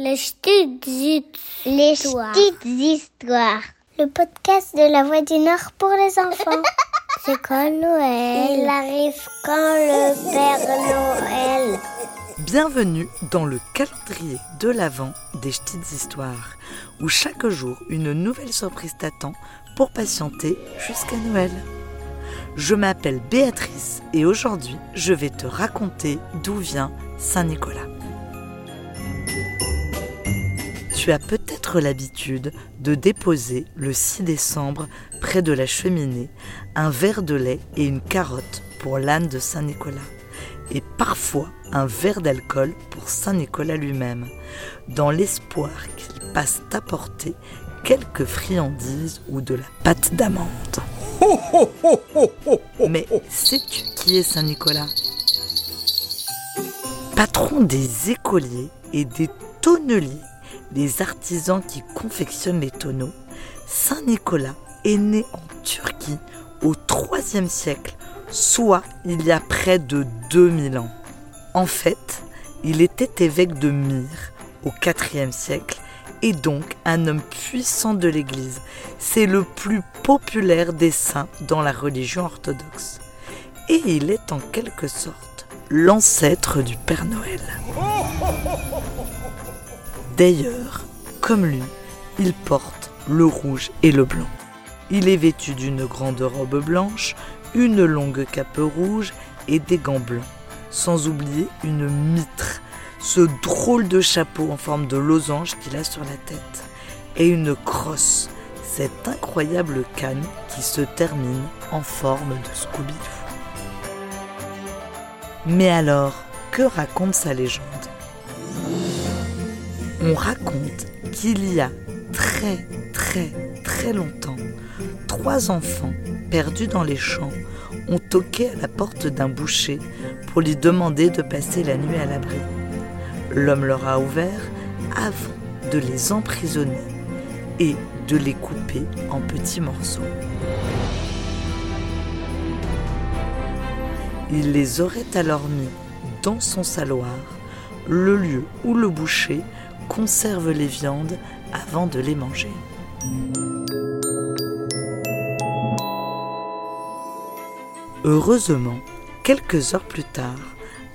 Les petites histoires. Les petites histoires. Le podcast de la Voix du Nord pour les enfants. C'est quand Noël Il arrive quand le Père Noël Bienvenue dans le calendrier de l'Avent des petites histoires, où chaque jour une nouvelle surprise t'attend pour patienter jusqu'à Noël. Je m'appelle Béatrice et aujourd'hui je vais te raconter d'où vient Saint-Nicolas. Tu as peut-être l'habitude de déposer le 6 décembre près de la cheminée un verre de lait et une carotte pour l'âne de Saint-Nicolas. Et parfois un verre d'alcool pour Saint-Nicolas lui-même, dans l'espoir qu'il passe t'apporter quelques friandises ou de la pâte d'amande. Mais sais-tu qui est Saint-Nicolas? Patron des écoliers et des tonneliers, les artisans qui confectionnent les tonneaux, Saint-Nicolas est né en Turquie au IIIe siècle, soit il y a près de 2000 ans. En fait, il était évêque de Myre au IVe siècle et donc un homme puissant de l'Église. C'est le plus populaire des saints dans la religion orthodoxe. Et il est en quelque sorte l'ancêtre du Père Noël. D'ailleurs, comme lui, il porte le rouge et le blanc. Il est vêtu d'une grande robe blanche, une longue cape rouge et des gants blancs, sans oublier une mitre, ce drôle de chapeau en forme de losange qu'il a sur la tête, et une crosse, cette incroyable canne qui se termine en forme de Scooby-Doo. Mais alors, que raconte sa légende? On raconte qu'il y a très très très longtemps, trois enfants perdus dans les champs ont toqué à la porte d'un boucher pour lui demander de passer la nuit à l'abri. L'homme leur a ouvert avant de les emprisonner et de les couper en petits morceaux. Il les aurait alors mis dans son saloir, le lieu où le boucher conserve les viandes avant de les manger. Heureusement, quelques heures plus tard,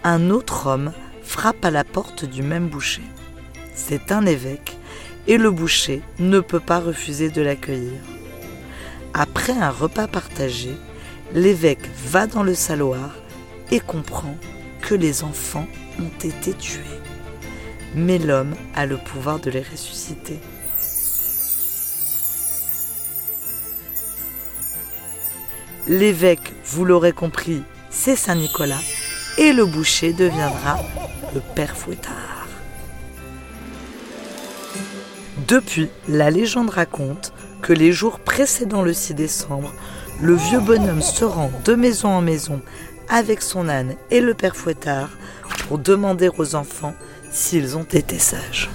un autre homme frappe à la porte du même boucher. C'est un évêque et le boucher ne peut pas refuser de l'accueillir. Après un repas partagé, l'évêque va dans le saloir et comprend que les enfants ont été tués. Mais l'homme a le pouvoir de les ressusciter. L'évêque, vous l'aurez compris, c'est Saint Nicolas, et le boucher deviendra le père Fouettard. Depuis, la légende raconte que les jours précédant le 6 décembre, le vieux bonhomme se rend de maison en maison avec son âne et le père Fouettard pour demander aux enfants s'ils ont été sages.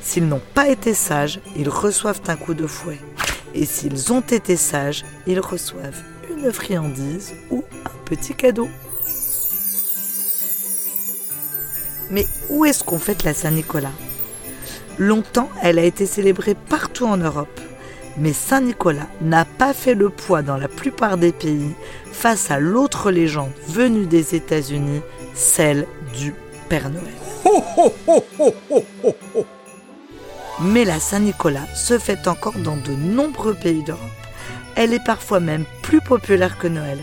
S'ils n'ont pas été sages, ils reçoivent un coup de fouet. Et s'ils ont été sages, ils reçoivent une friandise ou un petit cadeau. Mais où est-ce qu'on fête la Saint-Nicolas? Longtemps, elle a été célébrée partout en Europe. Mais Saint-Nicolas n'a pas fait le poids dans la plupart des pays face à l'autre légende venue des États-Unis, celle du Père Noël. Mais la Saint-Nicolas se fête encore dans de nombreux pays d'Europe. Elle est parfois même plus populaire que Noël.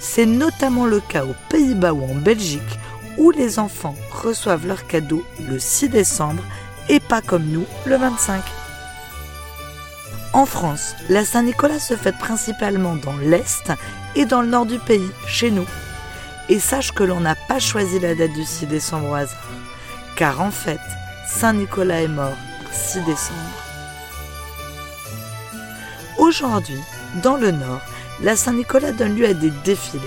C'est notamment le cas aux Pays-Bas ou en Belgique où les enfants reçoivent leurs cadeaux le 6 décembre et pas comme nous le 25. En France, la Saint-Nicolas se fête principalement dans l'Est et dans le nord du pays, chez nous. Et sache que l'on n'a pas choisi la date du 6 décembre au hasard. Car en fait, Saint-Nicolas est mort 6 décembre. Aujourd'hui, dans le Nord, la Saint-Nicolas donne lieu à des défilés.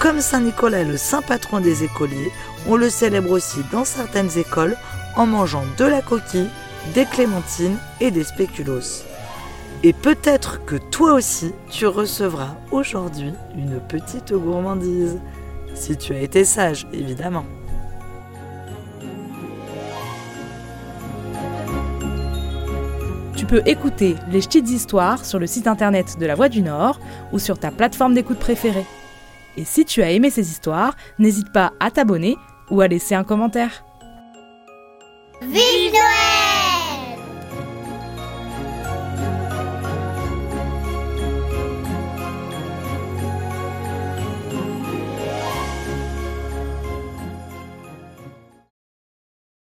Comme Saint-Nicolas est le saint patron des écoliers, on le célèbre aussi dans certaines écoles en mangeant de la coquille, des clémentines et des spéculoos. Et peut-être que toi aussi, tu recevras aujourd'hui une petite gourmandise. Si tu as été sage, évidemment. Peux écouter les petites histoires sur le site internet de La Voix du Nord ou sur ta plateforme d'écoute préférée. Et si tu as aimé ces histoires, n'hésite pas à t'abonner ou à laisser un commentaire.